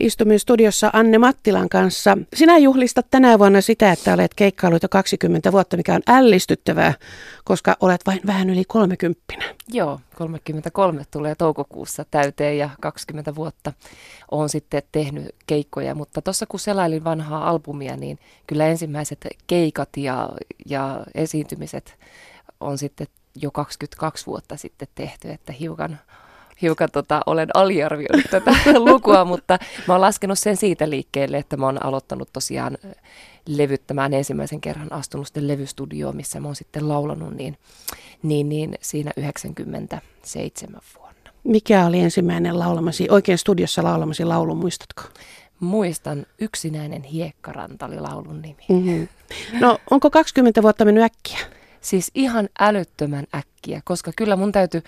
Istumme studiossa Anne Mattilan kanssa. Sinä juhlistat tänä vuonna sitä, että olet keikkailut jo 20 vuotta, mikä on ällistyttävää, koska olet vain vähän yli 30. Joo, 33 tulee toukokuussa täyteen ja 20 vuotta olen sitten tehnyt keikkoja, mutta tuossa kun selailin vanhaa albumia, niin kyllä ensimmäiset keikat ja, ja esiintymiset on sitten jo 22 vuotta sitten tehty, että hiukan hiukan tota, olen aliarvioinut tätä lukua, mutta mä oon laskenut sen siitä liikkeelle, että mä oon aloittanut tosiaan levyttämään ensimmäisen kerran astunut sitten levystudioon, missä mä oon sitten laulanut, niin, niin, niin siinä 97 vuonna. Mikä oli ensimmäinen laulamasi, oikein studiossa laulamasi laulu, muistatko? Muistan, Yksinäinen hiekkaranta oli laulun nimi. Mm-hmm. No, onko 20 vuotta mennyt äkkiä? Siis ihan älyttömän äkkiä, koska kyllä mun täytyy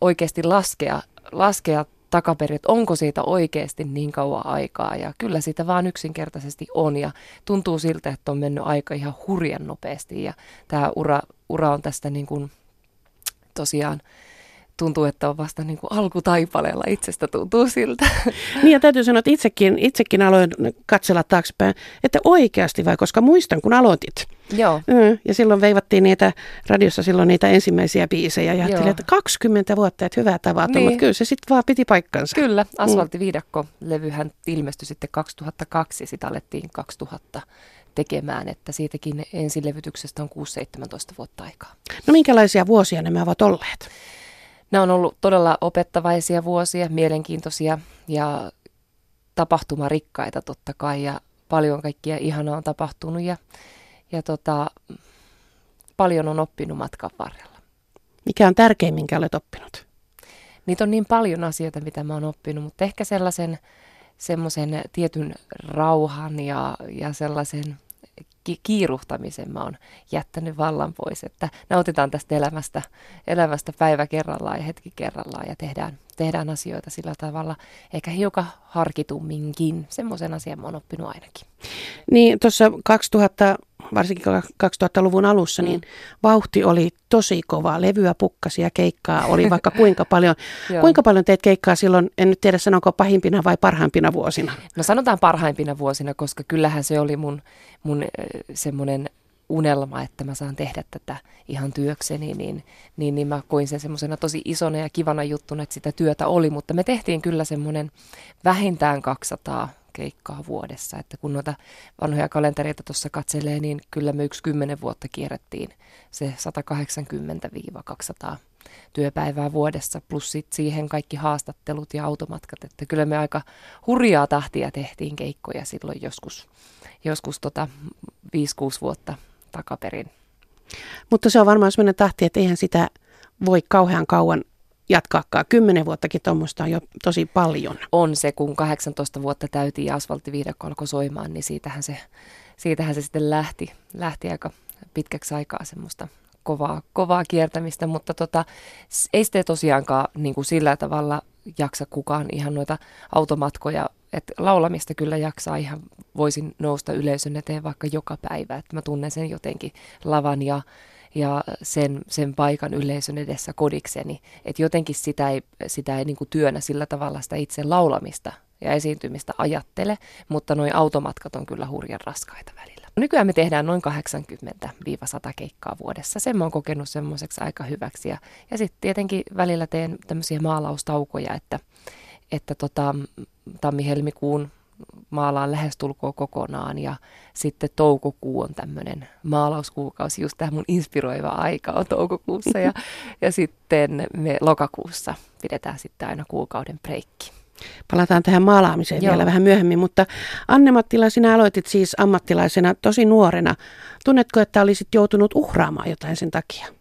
oikeasti laskea, laskea takaperin, että onko siitä oikeasti niin kauan aikaa. Ja kyllä siitä vaan yksinkertaisesti on ja tuntuu siltä, että on mennyt aika ihan hurjan nopeasti. Ja tämä ura, ura on tästä niin kuin tosiaan tuntuu, että on vasta niin kuin alkutaipaleella itsestä tuntuu siltä. Niin ja täytyy sanoa, että itsekin, itsekin aloin katsella taaksepäin, että oikeasti vai, koska muistan kun aloitit. Joo. Ja silloin veivattiin niitä, radiossa silloin niitä ensimmäisiä biisejä ja ajattelin, että 20 vuotta, että hyvää tavata, niin. mutta kyllä se sitten vaan piti paikkansa. Kyllä, mm. Asfalttiviidakko-levyhän ilmestyi sitten 2002 ja sitä alettiin 2000 tekemään, että siitäkin ensilevytyksestä on 6-17 vuotta aikaa. No minkälaisia vuosia nämä ovat olleet? Nämä on ollut todella opettavaisia vuosia, mielenkiintoisia ja tapahtumarikkaita totta kai ja paljon kaikkia ihanaa on tapahtunut ja, ja tota, paljon on oppinut matkan varrella. Mikä on tärkein, minkä olet oppinut? Niitä on niin paljon asioita, mitä mä oon oppinut, mutta ehkä sellaisen semmoisen tietyn rauhan ja, ja sellaisen ki- kiiruhtamisen mä oon jättänyt vallan pois, että nautitaan tästä elämästä, elämästä päivä kerrallaan ja hetki kerrallaan ja tehdään, tehdään asioita sillä tavalla ehkä hiukan harkitumminkin. Semmoisen asian mä oon oppinut ainakin. Niin tuossa 2000 varsinkin 2000-luvun alussa, niin mm. vauhti oli tosi kova. Levyä pukkasi ja keikkaa oli vaikka kuinka paljon. kuinka paljon teet keikkaa silloin, en nyt tiedä sanonko pahimpina vai parhaimpina vuosina? No sanotaan parhaimpina vuosina, koska kyllähän se oli mun, mun semmoinen unelma, että mä saan tehdä tätä ihan työkseni, niin, niin, niin mä koin sen semmoisena tosi isona ja kivana juttuna, että sitä työtä oli, mutta me tehtiin kyllä semmoinen vähintään 200 keikkaa vuodessa. Että kun noita vanhoja kalentereita tuossa katselee, niin kyllä me yksi kymmenen vuotta kierrettiin se 180-200 työpäivää vuodessa, plus sit siihen kaikki haastattelut ja automatkat. Että kyllä me aika hurjaa tahtia tehtiin keikkoja silloin joskus, joskus tota 5-6 vuotta takaperin. Mutta se on varmaan sellainen tahti, että eihän sitä voi kauhean kauan jatkaakaan. Kymmenen vuottakin tuommoista on jo tosi paljon. On se, kun 18 vuotta täytiin ja asfalttiviidakko alkoi soimaan, niin siitähän se, siitähän se sitten lähti, lähti aika pitkäksi aikaa semmoista kovaa, kovaa kiertämistä, mutta tota, ei sitten tosiaankaan niin kuin sillä tavalla jaksa kukaan ihan noita automatkoja, että laulamista kyllä jaksaa ihan, voisin nousta yleisön eteen vaikka joka päivä, että mä tunnen sen jotenkin lavan ja ja sen, sen paikan yleisön edessä kodikseni. Että jotenkin sitä ei, sitä ei niin kuin työnä sillä tavalla sitä itse laulamista ja esiintymistä ajattele, mutta noin automatkat on kyllä hurjan raskaita välillä. Nykyään me tehdään noin 80-100 keikkaa vuodessa. Sen mä oon kokenut semmoiseksi aika hyväksi. Ja, ja sitten tietenkin välillä teen tämmöisiä maalaustaukoja, että, että tota, tammi-helmikuun maalaan lähestulkoon kokonaan ja sitten toukokuu on tämmöinen maalauskuukausi, just tämä mun inspiroiva aika on toukokuussa ja, ja sitten me lokakuussa pidetään sitten aina kuukauden breikki. Palataan tähän maalaamiseen Joo. vielä vähän myöhemmin, mutta Anne sinä aloitit siis ammattilaisena tosi nuorena. Tunnetko, että olisit joutunut uhraamaan jotain sen takia?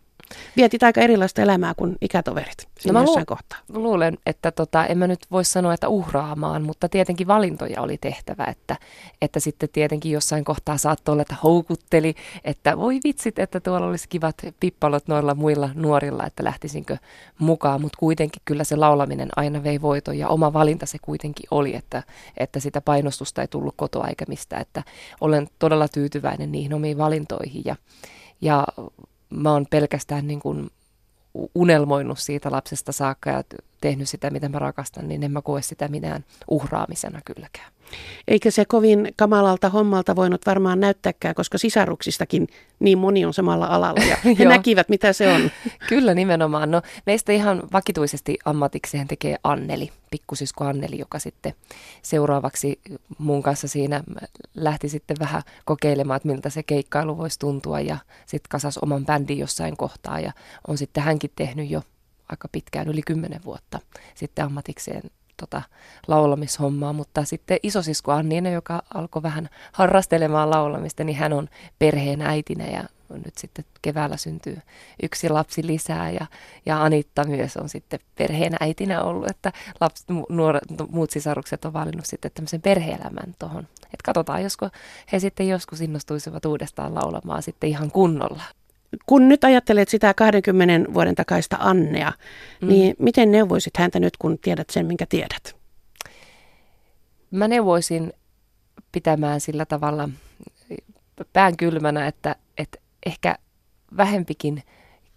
Vietit aika erilaista elämää kuin ikätoverit no mä jossain lu- kohtaa. luulen, että tota, en mä nyt voi sanoa, että uhraamaan, mutta tietenkin valintoja oli tehtävä, että, että sitten tietenkin jossain kohtaa saattoi olla, että houkutteli, että voi vitsit, että tuolla olisi kivat pippalot noilla muilla nuorilla, että lähtisinkö mukaan, mutta kuitenkin kyllä se laulaminen aina vei voiton ja oma valinta se kuitenkin oli, että, että sitä painostusta ei tullut kotoa eikä mistä, että olen todella tyytyväinen niihin omiin valintoihin ja, ja mä oon pelkästään niin kuin unelmoinut siitä lapsesta saakka ja tehnyt sitä, mitä mä rakastan, niin en mä koe sitä minään uhraamisena kylläkään. Eikä se kovin kamalalta hommalta voinut varmaan näyttääkään, koska sisaruksistakin niin moni on samalla alalla ja he näkivät, mitä se on. Kyllä nimenomaan. No, meistä ihan vakituisesti ammatikseen tekee Anneli, pikkusisko Anneli, joka sitten seuraavaksi mun kanssa siinä lähti sitten vähän kokeilemaan, että miltä se keikkailu voisi tuntua ja sitten kasas oman bändin jossain kohtaa ja on sitten hänkin tehnyt jo aika pitkään, yli kymmenen vuotta sitten ammatikseen tota, laulamishommaa, mutta sitten isosisko Anniina, joka alkoi vähän harrastelemaan laulamista, niin hän on perheen äitinä ja nyt sitten keväällä syntyy yksi lapsi lisää ja, ja Anitta myös on sitten perheen äitinä ollut, että lapsi, nuoret, muut sisarukset on valinnut sitten tämmöisen perheelämän tuohon. Että katsotaan, josko he sitten joskus innostuisivat uudestaan laulamaan sitten ihan kunnolla. Kun nyt ajattelet sitä 20 vuoden takaista Annea, mm. niin miten neuvoisit häntä nyt, kun tiedät sen, minkä tiedät? Mä neuvoisin pitämään sillä tavalla pään kylmänä, että, että ehkä vähempikin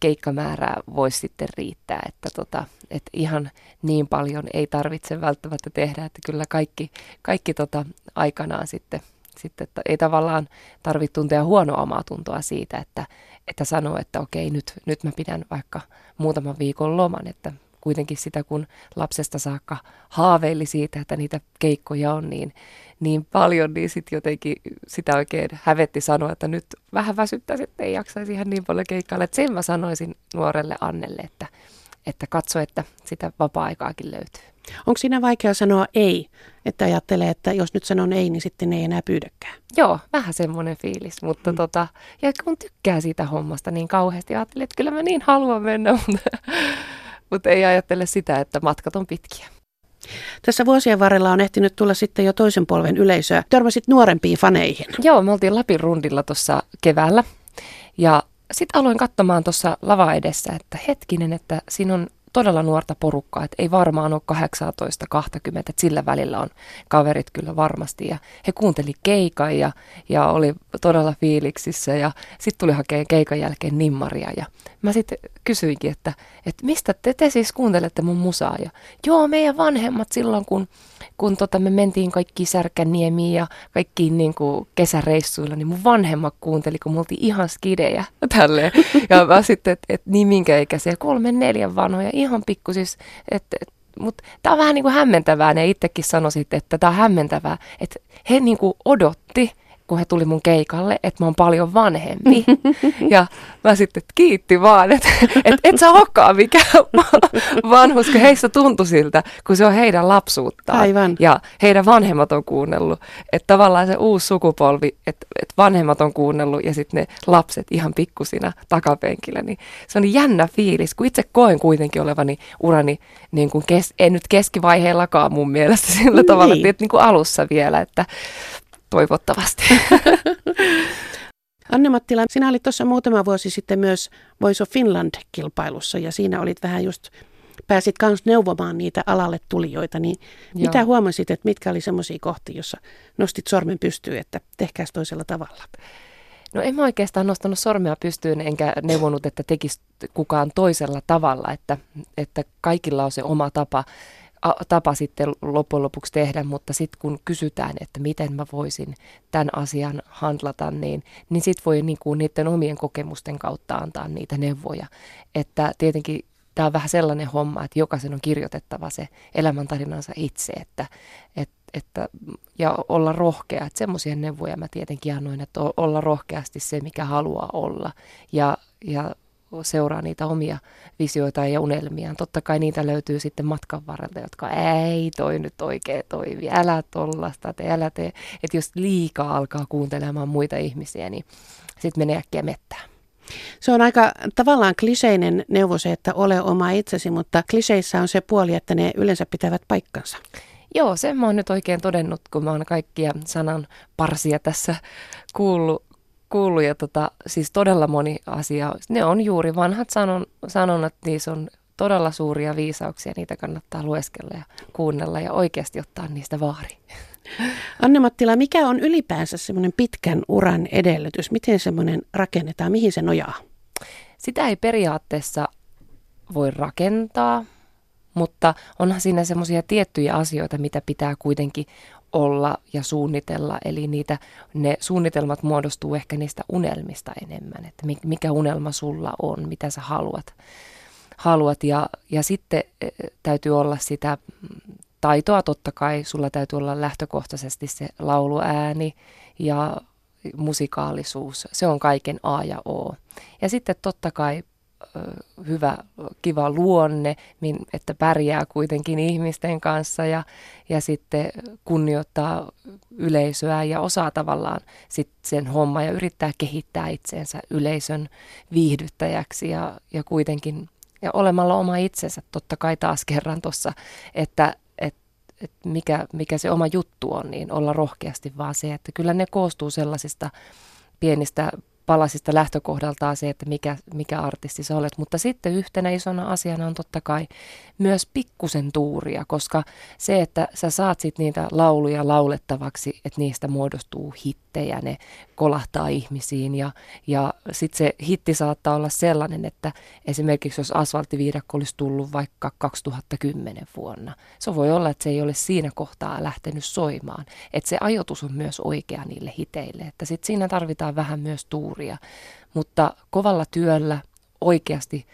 keikkamäärää voisi sitten riittää, että, tota, että ihan niin paljon ei tarvitse välttämättä tehdä, että kyllä kaikki, kaikki tota aikanaan sitten, sitten että ei tavallaan tarvitse tuntea huonoa omaa tuntoa siitä, että, että sanoo, että okei, nyt, nyt mä pidän vaikka muutaman viikon loman, että kuitenkin sitä, kun lapsesta saakka haaveili siitä, että niitä keikkoja on niin, niin paljon, niin sitten jotenkin sitä oikein hävetti sanoa, että nyt vähän väsyttäisi, että ei jaksaisi ihan niin paljon keikkailla. Että sen mä sanoisin nuorelle Annelle, että, että katso, että sitä vapaa-aikaakin löytyy. Onko siinä vaikea sanoa ei, että ajattelee, että jos nyt sanon ei, niin sitten ei enää pyydäkään? Joo, vähän semmoinen fiilis, mutta mm. tota, ja kun tykkää siitä hommasta niin kauheasti, ajattelin, että kyllä mä niin haluan mennä, mutta, mutta ei ajattele sitä, että matkat on pitkiä. Tässä vuosien varrella on ehtinyt tulla sitten jo toisen polven yleisöä. Törmäsit nuorempiin faneihin. Joo, me oltiin Lapin rundilla tuossa keväällä ja sitten aloin katsomaan tuossa lava edessä, että hetkinen, että siinä on todella nuorta porukkaa, että ei varmaan ole 18-20, että sillä välillä on kaverit kyllä varmasti. Ja he kuunteli keikan ja, ja oli todella fiiliksissä ja sitten tuli hakea keikan jälkeen nimmaria ja mä sitten kysyinkin, että, että mistä te, te siis kuuntelette mun musaa ja joo, meidän vanhemmat silloin kun kun tota, me mentiin kaikki Särkänniemiin ja kaikkiin niin kuin kesäreissuilla, niin mun vanhemmat kuunteli, kun me oltiin ihan skidejä tälleen. Ja mä sitten, että et, niin minkä ikäisiä, kolmen, neljän vanhoja, ihan pikku siis, että et, mutta tämä on vähän niin kuin hämmentävää, ne itsekin sanoisit, että tämä on hämmentävää, että he niin kuin odotti, kun he tuli mun keikalle, että mä oon paljon vanhempi. ja mä sitten kiitti vaan, että et, et sä olekaan mikään vanhus, kun heistä tuntui siltä, kun se on heidän lapsuuttaan. Aivan. Ja heidän vanhemmat on kuunnellut. Että tavallaan se uusi sukupolvi, että et vanhemmat on kuunnellut ja sitten ne lapset ihan pikkusina takapenkillä. Niin se on jännä fiilis, kun itse koen kuitenkin olevani urani, niin kuin kes, en nyt keskivaiheellakaan mun mielestä sillä niin. tavalla, että niin kuin alussa vielä, että toivottavasti. Anne-Mattila, sinä olit tuossa muutama vuosi sitten myös Voice of Finland-kilpailussa ja siinä olit vähän just, pääsit myös neuvomaan niitä alalle tulijoita, niin Joo. mitä huomasit, että mitkä oli semmoisia kohtia, jossa nostit sormen pystyyn, että tehkääs toisella tavalla? No en mä oikeastaan nostanut sormea pystyyn enkä neuvonut, että tekisi kukaan toisella tavalla, että, että kaikilla on se oma tapa tapa sitten loppujen lopuksi tehdä, mutta sitten kun kysytään, että miten mä voisin tämän asian handlata, niin, niin sitten voi niin kuin niiden omien kokemusten kautta antaa niitä neuvoja. Että tietenkin tämä on vähän sellainen homma, että jokaisen on kirjoitettava se elämäntarinansa itse, että, että, että ja olla rohkea. Että semmoisia neuvoja mä tietenkin annoin, että olla rohkeasti se, mikä haluaa olla ja, ja seuraa niitä omia visioita ja unelmiaan. Totta kai niitä löytyy sitten matkan varrelta, jotka ei toi nyt oikein toimi, älä tollasta, te älä tee. Että jos liikaa alkaa kuuntelemaan muita ihmisiä, niin sitten menee äkkiä mettään. Se on aika tavallaan kliseinen neuvo se, että ole oma itsesi, mutta kliseissä on se puoli, että ne yleensä pitävät paikkansa. Joo, sen mä oon nyt oikein todennut, kun mä oon kaikkia sanan parsia tässä kuullut kuullut ja tota, siis todella moni asia, ne on juuri vanhat sanon, sanonnat, niissä on todella suuria viisauksia, niitä kannattaa lueskella ja kuunnella ja oikeasti ottaa niistä vaari. Anne-Mattila, mikä on ylipäänsä semmoinen pitkän uran edellytys? Miten semmoinen rakennetaan? Mihin se nojaa? Sitä ei periaatteessa voi rakentaa, mutta onhan siinä semmoisia tiettyjä asioita, mitä pitää kuitenkin olla ja suunnitella. Eli niitä, ne suunnitelmat muodostuu ehkä niistä unelmista enemmän, että mikä unelma sulla on, mitä sä haluat. haluat. Ja, ja sitten e, täytyy olla sitä taitoa totta kai, sulla täytyy olla lähtökohtaisesti se lauluääni ja musikaalisuus. Se on kaiken A ja O. Ja sitten totta kai hyvä, kiva luonne, että pärjää kuitenkin ihmisten kanssa ja, ja sitten kunnioittaa yleisöä ja osaa tavallaan sit sen homma ja yrittää kehittää itseensä yleisön viihdyttäjäksi ja, ja kuitenkin ja olemalla oma itsensä. Totta kai taas kerran tuossa, että että mikä, mikä se oma juttu on, niin olla rohkeasti vaan se, että kyllä ne koostuu sellaisista pienistä palasista lähtökohdaltaan se, että mikä, mikä artisti sä olet. Mutta sitten yhtenä isona asiana on totta kai myös pikkusen tuuria, koska se, että sä saat sit niitä lauluja laulettavaksi, että niistä muodostuu hittejä, ne kolahtaa ihmisiin ja, ja sitten se hitti saattaa olla sellainen, että esimerkiksi jos asfalttiviidakko olisi tullut vaikka 2010 vuonna, se voi olla, että se ei ole siinä kohtaa lähtenyt soimaan. Että se ajoitus on myös oikea niille hiteille, että sitten siinä tarvitaan vähän myös tuuria, mutta kovalla työllä oikeasti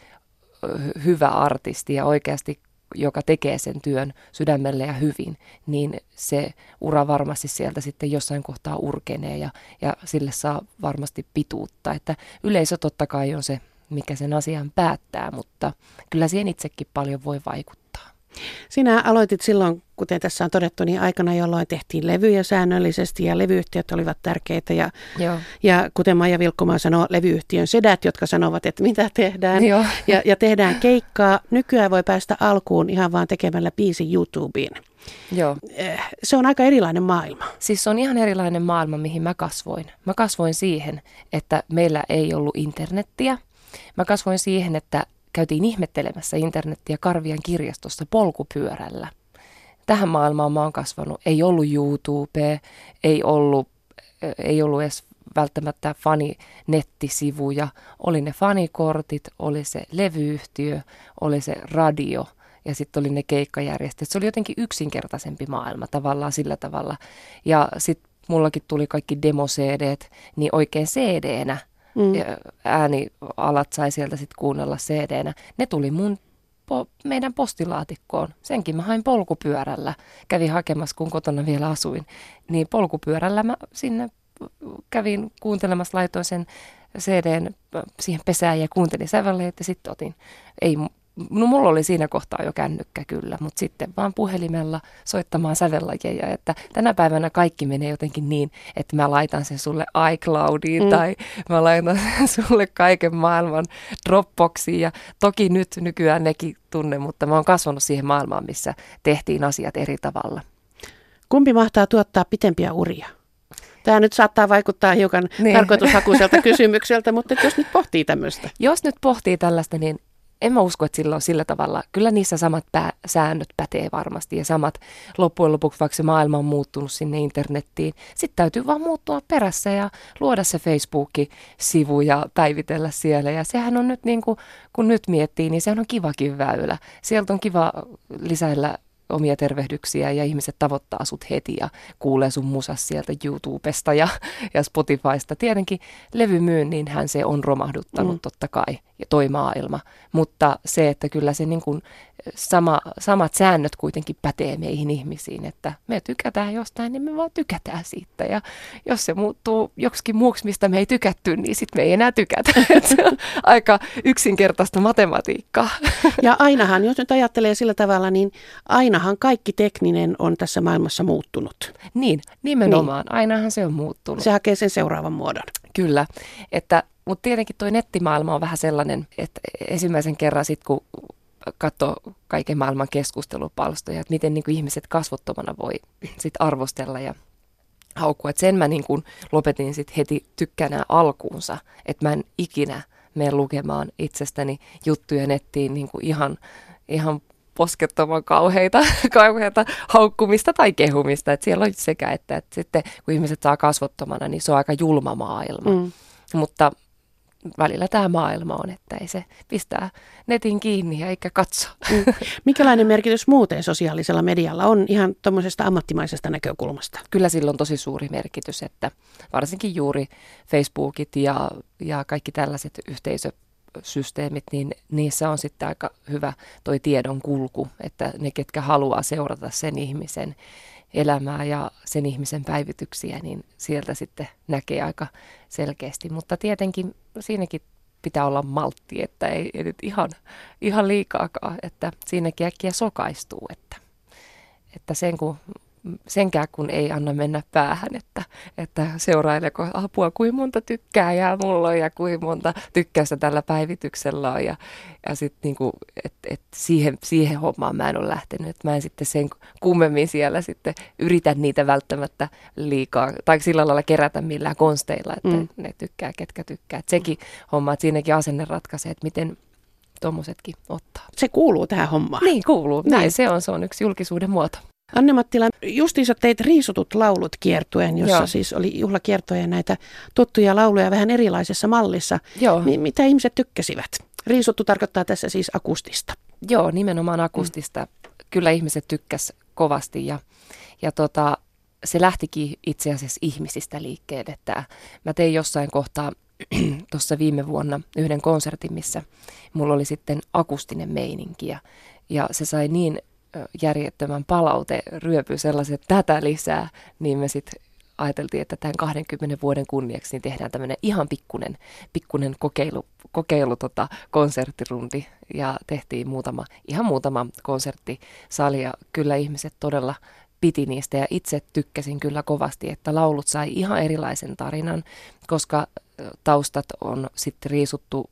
hyvä artisti ja oikeasti joka tekee sen työn sydämelle ja hyvin, niin se ura varmasti sieltä sitten jossain kohtaa urkenee ja, ja sille saa varmasti pituutta. Että yleisö totta kai on se, mikä sen asian päättää, mutta kyllä siihen itsekin paljon voi vaikuttaa. Sinä aloitit silloin, kuten tässä on todettu, niin aikana, jolloin tehtiin levyjä säännöllisesti ja levyyhtiöt olivat tärkeitä. Ja, Joo. ja kuten Maija Vilkkomaa sanoo, levyyhtiön sedät, jotka sanovat, että mitä tehdään. Joo. Ja, ja tehdään keikkaa. Nykyään voi päästä alkuun ihan vaan tekemällä biisi YouTubeen. Joo. Eh, se on aika erilainen maailma. Siis se on ihan erilainen maailma, mihin mä kasvoin. Mä kasvoin siihen, että meillä ei ollut internettiä. Mä kasvoin siihen, että käytiin ihmettelemässä internettiä Karvian kirjastossa polkupyörällä. Tähän maailmaan mä oon kasvanut. Ei ollut YouTube, ei ollut, ei ollut edes välttämättä fani-nettisivuja. Oli ne fanikortit, oli se levyyhtiö, oli se radio ja sitten oli ne keikkajärjestöt. Se oli jotenkin yksinkertaisempi maailma tavallaan sillä tavalla. Ja sitten mullakin tuli kaikki demo niin oikein CD-nä mm. äänialat sai sieltä sitten kuunnella cd Ne tuli mun po, meidän postilaatikkoon. Senkin mä hain polkupyörällä. Kävin hakemassa, kun kotona vielä asuin. Niin polkupyörällä mä sinne kävin kuuntelemassa, laitoin sen CDn siihen pesään ja kuuntelin sävelle, että sitten otin. Ei no mulla oli siinä kohtaa jo kännykkä kyllä, mutta sitten vaan puhelimella soittamaan sävellajeja, että tänä päivänä kaikki menee jotenkin niin, että mä laitan sen sulle iCloudiin mm. tai mä laitan sen sulle kaiken maailman Dropboxiin ja toki nyt nykyään nekin tunne, mutta mä oon kasvanut siihen maailmaan, missä tehtiin asiat eri tavalla. Kumpi mahtaa tuottaa pitempiä uria? Tämä nyt saattaa vaikuttaa hiukan niin. tarkoitushakuiselta kysymykseltä, mutta jos nyt pohtii tämmöistä. Jos nyt pohtii tällaista, niin en mä usko, että sillä on sillä tavalla. Kyllä niissä samat pää, säännöt pätee varmasti ja samat loppujen lopuksi, vaikka se maailma on muuttunut sinne internettiin. Sitten täytyy vaan muuttua perässä ja luoda se Facebook-sivu ja päivitellä siellä. Ja sehän on nyt niin kuin, kun nyt miettii, niin sehän on kivakin väylä. Sieltä on kiva lisäillä omia tervehdyksiä ja ihmiset tavoittaa sut heti ja kuulee sun musas sieltä YouTubesta ja, ja Spotifysta. Tietenkin levymyynninhän se on romahduttanut mm. totta kai ja toi maailma, mutta se, että kyllä se niin kuin sama, samat säännöt kuitenkin pätee meihin ihmisiin, että me tykätään jostain, niin me vaan tykätään siitä. Ja jos se muuttuu joksikin muuksi, mistä me ei tykätty, niin sitten me ei enää tykätä. se on aika yksinkertaista matematiikkaa. Ja ainahan, jos nyt ajattelee sillä tavalla, niin ainahan kaikki tekninen on tässä maailmassa muuttunut. Niin, nimenomaan. Niin. Ainahan se on muuttunut. Se hakee sen seuraavan muodon. Kyllä, että mutta tietenkin tuo nettimaailma on vähän sellainen, että ensimmäisen kerran sitten kun katsoo kaiken maailman keskustelupalstoja, että miten niin kuin ihmiset kasvottomana voi sit arvostella ja haukkua. Et sen mä niin kuin lopetin sit heti tykkänä alkuunsa, että mä en ikinä mene lukemaan itsestäni juttuja nettiin niin kuin ihan, ihan poskettoman kauheita, kauheita haukkumista tai kehumista. Et siellä on sekä, että, että sitten kun ihmiset saa kasvottomana, niin se on aika julma maailma. Mm. Mutta välillä tämä maailma on, että ei se pistää netin kiinni ja eikä katso. Mm. Mikälainen merkitys muuten sosiaalisella medialla on ihan tuommoisesta ammattimaisesta näkökulmasta? Kyllä sillä on tosi suuri merkitys, että varsinkin juuri Facebookit ja, ja kaikki tällaiset yhteisösysteemit, niin niissä on sitten aika hyvä toi tiedon kulku, että ne, ketkä haluaa seurata sen ihmisen elämää ja sen ihmisen päivityksiä, niin sieltä sitten näkee aika selkeästi. Mutta tietenkin siinäkin pitää olla maltti, että ei, ei nyt ihan, ihan liikaakaan, että siinäkin äkkiä sokaistuu, että, että sen kun senkään kun ei anna mennä päähän, että, että seuraileko apua, kuin monta tykkää ja mulla on ja kuin monta tykkäystä tällä päivityksellä on. Ja, ja sitten niinku, et, et siihen, siihen hommaan mä en ole lähtenyt, että mä en sitten sen kummemmin siellä sitten yritä niitä välttämättä liikaa, tai sillä lailla kerätä millään konsteilla, että mm. ne tykkää, ketkä tykkää. Et sekin homma, että siinäkin asenne ratkaisee, että miten tuommoisetkin ottaa. Se kuuluu tähän hommaan. Niin kuuluu, näin, näin se on, se on yksi julkisuuden muoto. Anne-Mattila, justiinsa teit riisutut laulut kiertuen, jossa Joo. siis oli juhlakiertoja näitä tuttuja lauluja vähän erilaisessa mallissa. Joo. M- mitä ihmiset tykkäsivät? Riisuttu tarkoittaa tässä siis akustista. Joo, nimenomaan akustista. Mm. Kyllä ihmiset tykkäs kovasti ja, ja tota, se lähtikin itse asiassa ihmisistä liikkeelle. Että mä tein jossain kohtaa tuossa viime vuonna yhden konsertin, missä mulla oli sitten akustinen meininki ja, ja se sai niin järjettömän palaute ryöpy sellaiset tätä lisää, niin me sitten ajateltiin, että tämän 20 vuoden kunniaksi niin tehdään tämmöinen ihan pikkunen, pikkunen kokeilu, kokeilu tota, konserttirundi. Ja tehtiin muutama, ihan muutama konserttisali ja kyllä ihmiset todella piti niistä. Ja itse tykkäsin kyllä kovasti, että laulut sai ihan erilaisen tarinan, koska taustat on sitten riisuttu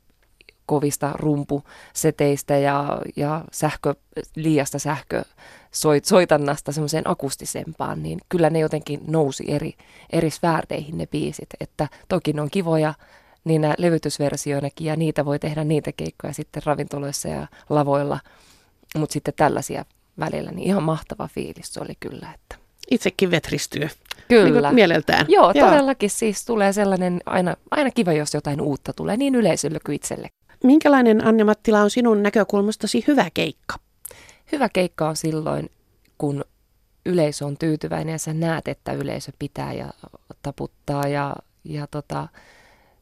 kovista rumpuseteistä ja, ja sähkö, liiasta sähkö soitannasta semmoiseen akustisempaan, niin kyllä ne jotenkin nousi eri, eri sfäärdeihin ne biisit. Että toki ne on kivoja niin levytysversioinakin ja niitä voi tehdä niitä keikkoja sitten ravintoloissa ja lavoilla, mutta sitten tällaisia välillä, niin ihan mahtava fiilis se oli kyllä. Että. Itsekin vetristyy. Kyllä. Niin mieleltään. Joo, Joo, todellakin siis tulee sellainen, aina, aina kiva, jos jotain uutta tulee niin yleisölle kuin itselle. Minkälainen Anne Mattila on sinun näkökulmastasi hyvä keikka? Hyvä keikka on silloin, kun yleisö on tyytyväinen ja sä näet, että yleisö pitää ja taputtaa ja, ja tota,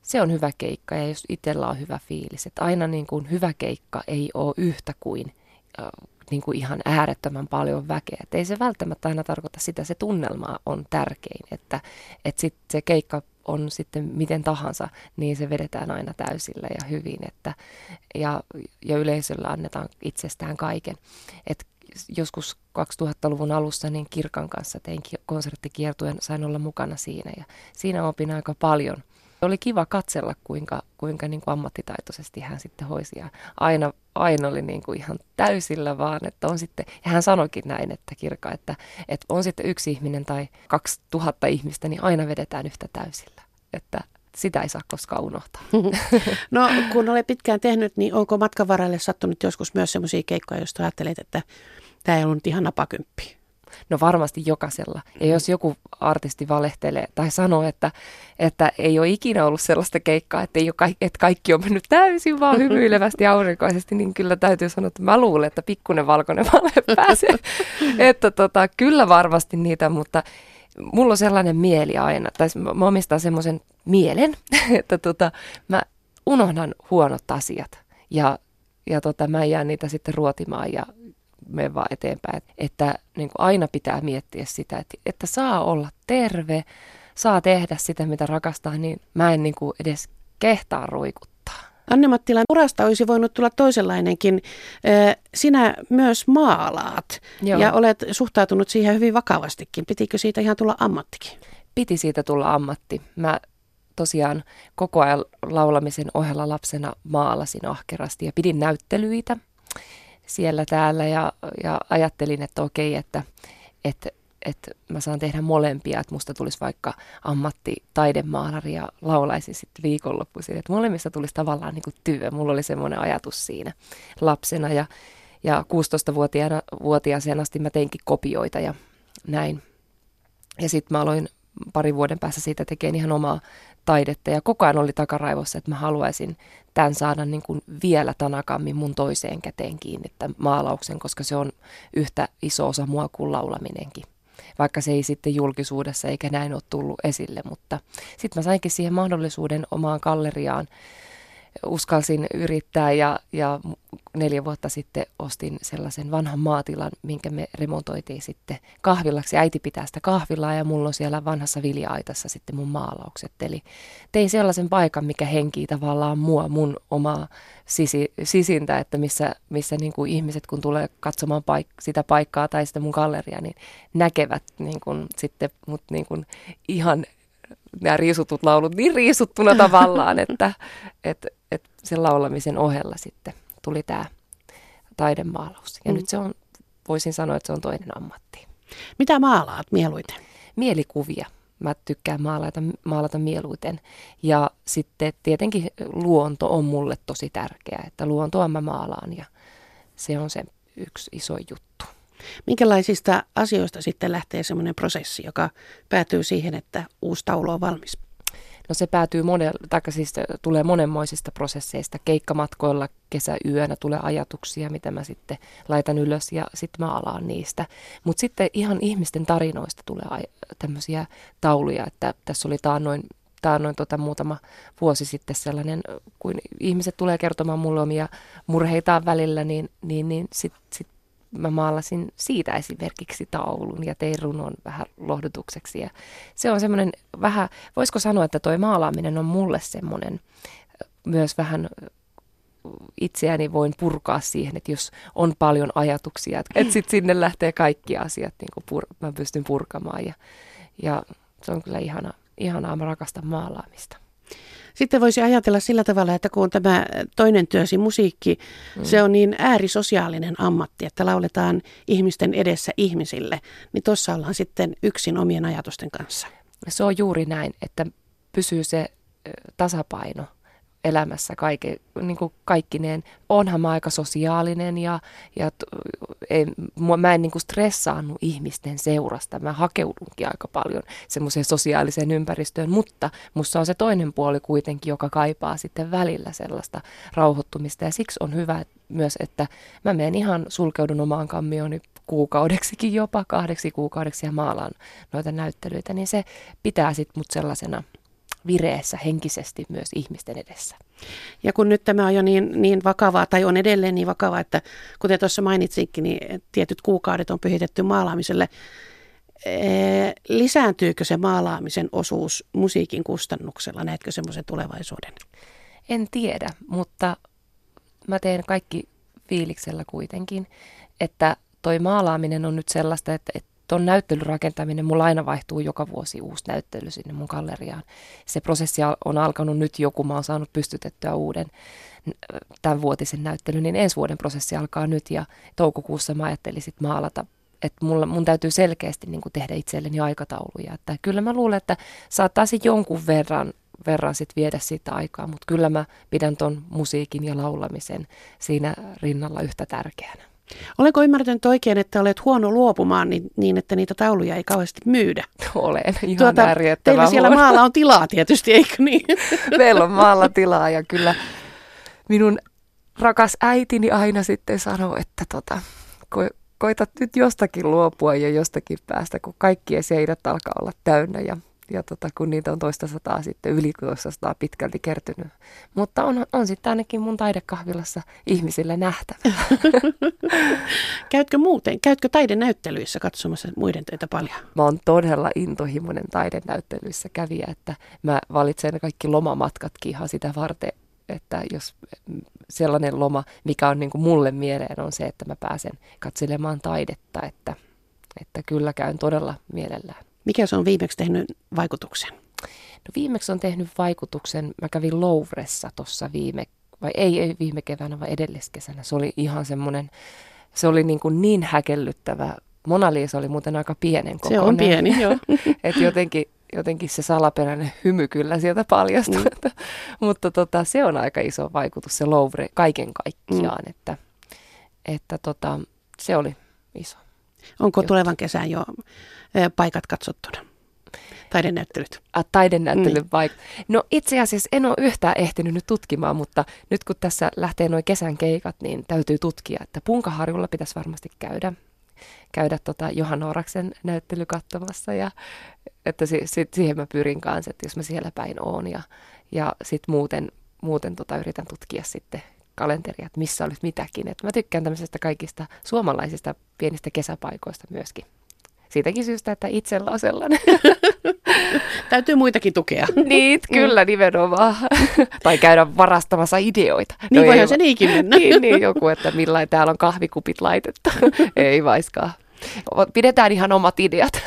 se on hyvä keikka ja jos itsellä on hyvä fiilis. Että aina niin kuin hyvä keikka ei ole yhtä kuin, äh, niin kuin ihan äärettömän paljon väkeä. Et ei se välttämättä aina tarkoita sitä, se tunnelma on tärkein, että, että sit se keikka on sitten miten tahansa, niin se vedetään aina täysillä ja hyvin. Että, ja, ja yleisöllä annetaan itsestään kaiken. Et joskus 2000-luvun alussa niin Kirkan kanssa tein konserttikiertueen, sain olla mukana siinä ja siinä opin aika paljon. Oli kiva katsella, kuinka, kuinka niin kuin ammattitaitoisesti hän sitten hoisi ja aina, aina oli niin kuin ihan täysillä vaan, että on sitten, ja hän sanoikin näin, että Kirka, että, että on sitten yksi ihminen tai 2000 ihmistä, niin aina vedetään yhtä täysillä, että sitä ei saa koskaan unohtaa. No kun olet pitkään tehnyt, niin onko matkan varalle sattunut joskus myös sellaisia keikkoja, joista ajattelet, että tämä ei ollut ihan napakymppi? No varmasti jokaisella. Ja jos joku artisti valehtelee tai sanoo, että, että ei ole ikinä ollut sellaista keikkaa, että, ei ole kaikki, että kaikki on mennyt täysin vaan hymyilevästi aurinkoisesti, niin kyllä täytyy sanoa, että mä luulen, että pikkuinen valkoinen vale pääsee. että tota, kyllä varmasti niitä, mutta mulla on sellainen mieli aina, tai mä omistan semmoisen mielen, että tota, mä unohdan huonot asiat ja, ja tota, mä jään niitä sitten ruotimaan ja mene vaan eteenpäin. Että niin kuin aina pitää miettiä sitä, että, että saa olla terve, saa tehdä sitä, mitä rakastaa, niin mä en niin kuin edes kehtaa ruikuttaa. Anne-Mattilan urasta olisi voinut tulla toisenlainenkin. Sinä myös maalaat Joo. ja olet suhtautunut siihen hyvin vakavastikin. Pitikö siitä ihan tulla ammattikin? Piti siitä tulla ammatti. Mä tosiaan koko ajan laulamisen ohella lapsena maalasin ahkerasti ja pidin näyttelyitä – siellä täällä ja, ja ajattelin, että okei, että, että, että mä saan tehdä molempia, että musta tulisi vaikka ammattitaidemaalari ja laulaisin sitten viikonloppuisin, että molemmista tulisi tavallaan niin kuin työ. Mulla oli semmoinen ajatus siinä lapsena ja, ja 16-vuotiaana asti mä teinkin kopioita ja näin. Ja sitten mä aloin pari vuoden päässä siitä tekee ihan omaa taidetta. Ja koko ajan oli takaraivossa, että mä haluaisin tämän saada niin kuin vielä tanakammin mun toiseen käteen kiinni tämän maalauksen, koska se on yhtä iso osa mua kuin laulaminenkin. Vaikka se ei sitten julkisuudessa eikä näin ole tullut esille, mutta sitten mä sainkin siihen mahdollisuuden omaan galleriaan uskalsin yrittää ja, ja neljä vuotta sitten ostin sellaisen vanhan maatilan, minkä me remontoitiin sitten kahvilaksi. Äiti pitää sitä kahvilaa ja mulla on siellä vanhassa vilja-aitassa sitten mun maalaukset. Eli tein sellaisen paikan, mikä henkii tavallaan mua, mun omaa sisi, sisintä, että missä, missä niin kuin ihmiset kun tulee katsomaan paik- sitä paikkaa tai sitä mun galleria, niin näkevät niin kuin sitten mut niin kuin ihan nämä riisutut laulut niin riisuttuna tavallaan, että, että, että sen laulamisen ohella sitten tuli tämä taidemaalaus. Ja mm. nyt se on, voisin sanoa, että se on toinen ammatti. Mitä maalaat mieluiten? Mielikuvia. Mä tykkään maalata, maalata mieluiten. Ja sitten tietenkin luonto on mulle tosi tärkeä, että luontoa mä maalaan ja se on se yksi iso juttu. Minkälaisista asioista sitten lähtee semmoinen prosessi, joka päätyy siihen, että uusi taulu on valmis? No se päätyy monen, tai siis tulee monenmoisista prosesseista. Keikkamatkoilla kesäyönä tulee ajatuksia, mitä mä sitten laitan ylös ja sitten mä alaan niistä. Mutta sitten ihan ihmisten tarinoista tulee tämmöisiä tauluja, että tässä oli taannoin taannoin tota muutama vuosi sitten sellainen, kun ihmiset tulee kertomaan mulle omia murheitaan välillä, niin, niin, niin sitten sit mä maalasin siitä esimerkiksi taulun ja tein runon vähän lohdutukseksi. Ja se on semmoinen vähän, voisiko sanoa, että toi maalaaminen on mulle semmoinen myös vähän itseäni voin purkaa siihen, että jos on paljon ajatuksia, että et sitten sinne lähtee kaikki asiat, niin kuin pur, mä pystyn purkamaan ja, ja se on kyllä ihana, ihanaa, mä rakastan maalaamista. Sitten voisi ajatella sillä tavalla, että kun tämä toinen työsi musiikki, mm. se on niin äärisosiaalinen ammatti, että lauletaan ihmisten edessä ihmisille, niin tuossa ollaan sitten yksin omien ajatusten kanssa. Se on juuri näin, että pysyy se tasapaino elämässä kaike, niin kuin kaikkineen. Onhan mä aika sosiaalinen ja, ja ei, mä en niin kuin stressaannut ihmisten seurasta. Mä hakeudunkin aika paljon semmoiseen sosiaaliseen ympäristöön, mutta musta on se toinen puoli kuitenkin, joka kaipaa sitten välillä sellaista rauhoittumista. Ja siksi on hyvä myös, että mä menen ihan sulkeudun omaan kammioni kuukaudeksikin jopa, kahdeksi kuukaudeksi ja maalaan noita näyttelyitä, niin se pitää sitten mut sellaisena vireessä henkisesti myös ihmisten edessä. Ja kun nyt tämä on jo niin, niin vakavaa, tai on edelleen niin vakavaa, että kuten tuossa mainitsinkin, niin tietyt kuukaudet on pyhitetty maalaamiselle. Lisääntyykö se maalaamisen osuus musiikin kustannuksella? Näetkö semmoisen tulevaisuuden? En tiedä, mutta mä teen kaikki fiiliksellä kuitenkin, että toi maalaaminen on nyt sellaista, että, että tuon näyttelyn rakentaminen, mulla aina vaihtuu joka vuosi uusi näyttely sinne mun galleriaan. Se prosessi on alkanut nyt joku, mä oon saanut pystytettyä uuden tämän vuotisen näyttelyn, niin ensi vuoden prosessi alkaa nyt ja toukokuussa mä ajattelin sit maalata että mulla, mun täytyy selkeästi niin kuin tehdä itselleni aikatauluja. Että kyllä mä luulen, että saattaisin jonkun verran, verran sit viedä siitä aikaa, mutta kyllä mä pidän ton musiikin ja laulamisen siinä rinnalla yhtä tärkeänä. Olenko ymmärtänyt oikein, että olet huono luopumaan niin, niin että niitä tauluja ei kauheasti myydä? Olen, ihan tuota, Teillä siellä huono. maalla on tilaa tietysti, eikö niin? Meillä on maalla tilaa ja kyllä minun rakas äitini aina sitten sanoo, että tota, ko- koitat nyt jostakin luopua ja jostakin päästä, kun kaikkien seinät alkaa olla täynnä ja ja tota, kun niitä on toista sataa sitten yli toista sataa pitkälti kertynyt. Mutta on, on sitten ainakin mun taidekahvilassa ihmisille nähtävä. Käytkö muuten, käytkö taidenäyttelyissä katsomassa muiden töitä paljon? Mä oon todella intohimoinen taidenäyttelyissä kävijä, että mä valitsen kaikki lomamatkat ihan sitä varten, että jos sellainen loma, mikä on niin kuin mulle mieleen, on se, että mä pääsen katselemaan taidetta, että, että kyllä käyn todella mielellään. Mikä se on viimeksi tehnyt vaikutuksen? No viimeksi on tehnyt vaikutuksen, mä kävin Louvressa tuossa viime, vai ei, ei viime keväänä, vai edelliskesänä. Se oli ihan semmoinen, se oli niin, kuin niin häkellyttävä. Mona Lisa oli muuten aika pienen kokoinen. Se on pieni, joo. Et jotenkin, jotenkin se salaperäinen hymy kyllä sieltä paljastui. Mm. Mutta tota, se on aika iso vaikutus, se Louvre kaiken kaikkiaan, mm. että, että tota, se oli iso. Onko juttu. tulevan kesän jo paikat katsottuna? taidenäyttelyt. Ah, taidenäyttelyn niin. paik- No itse asiassa en ole yhtään ehtinyt nyt tutkimaan, mutta nyt kun tässä lähtee noin kesän keikat, niin täytyy tutkia, että Punkaharjulla pitäisi varmasti käydä käydä tota Johan Oraksen näyttely katsomassa ja että si, si, siihen mä pyrin kanssa, että jos mä siellä päin oon ja, ja sitten muuten, muuten tota yritän tutkia sitten kalenteria, että missä olisi mitäkin. Et mä tykkään tämmöisestä kaikista suomalaisista pienistä kesäpaikoista myöskin. Siitäkin syystä, että itsellä on sellainen. Täytyy muitakin tukea. niin, kyllä nimenomaan. tai käydä varastamassa ideoita. Niin no voihan se niinkin mennä. niin, niin, joku, että millainen täällä on kahvikupit laitettu. ei vaiskaan. Pidetään ihan omat ideat.